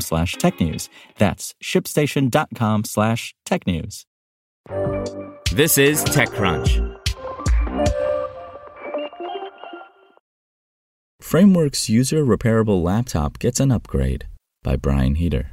slash technews. That's shipstation.com slash technews. This is TechCrunch. Framework's user repairable laptop gets an upgrade by Brian Heater.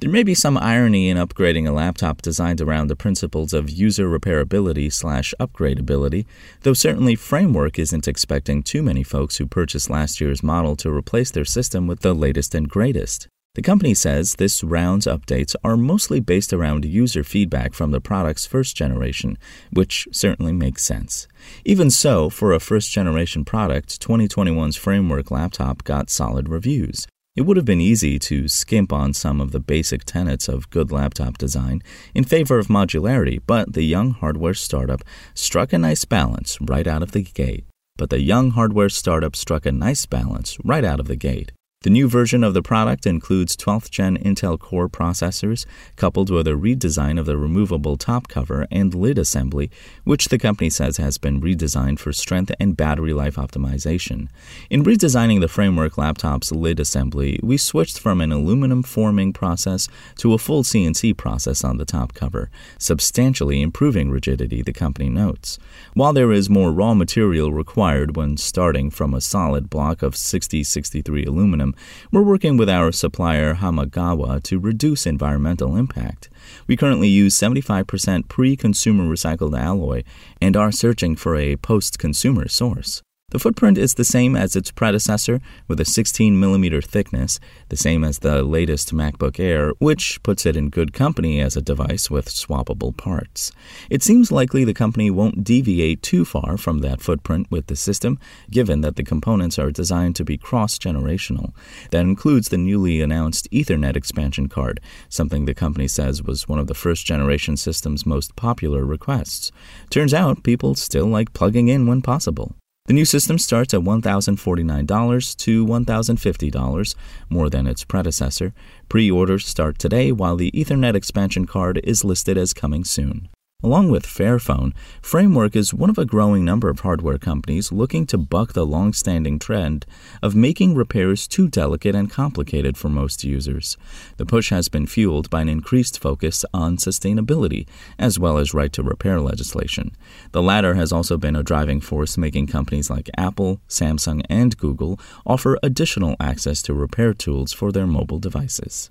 There may be some irony in upgrading a laptop designed around the principles of user repairability slash upgradability, though certainly Framework isn't expecting too many folks who purchased last year's model to replace their system with the latest and greatest. The company says this round's updates are mostly based around user feedback from the product's first generation, which certainly makes sense. Even so, for a first generation product, 2021's Framework laptop got solid reviews. It would have been easy to skimp on some of the basic tenets of good laptop design in favor of modularity, but the young hardware startup struck a nice balance right out of the gate. But the young hardware startup struck a nice balance right out of the gate. The new version of the product includes 12th gen Intel Core processors, coupled with a redesign of the removable top cover and lid assembly, which the company says has been redesigned for strength and battery life optimization. In redesigning the Framework laptop's lid assembly, we switched from an aluminum forming process to a full CNC process on the top cover, substantially improving rigidity, the company notes. While there is more raw material required when starting from a solid block of 6063 aluminum, we're working with our supplier Hamagawa to reduce environmental impact. We currently use 75% pre consumer recycled alloy and are searching for a post consumer source. The footprint is the same as its predecessor with a 16mm thickness, the same as the latest MacBook Air, which puts it in good company as a device with swappable parts. It seems likely the company won't deviate too far from that footprint with the system, given that the components are designed to be cross generational. That includes the newly announced Ethernet expansion card, something the company says was one of the first generation system's most popular requests. Turns out people still like plugging in when possible. The new system starts at $1,049 to $1,050, more than its predecessor. Pre orders start today, while the Ethernet expansion card is listed as coming soon. Along with Fairphone, Framework is one of a growing number of hardware companies looking to buck the long standing trend of making repairs too delicate and complicated for most users. The push has been fueled by an increased focus on sustainability, as well as right to repair legislation. The latter has also been a driving force making companies like Apple, Samsung, and Google offer additional access to repair tools for their mobile devices.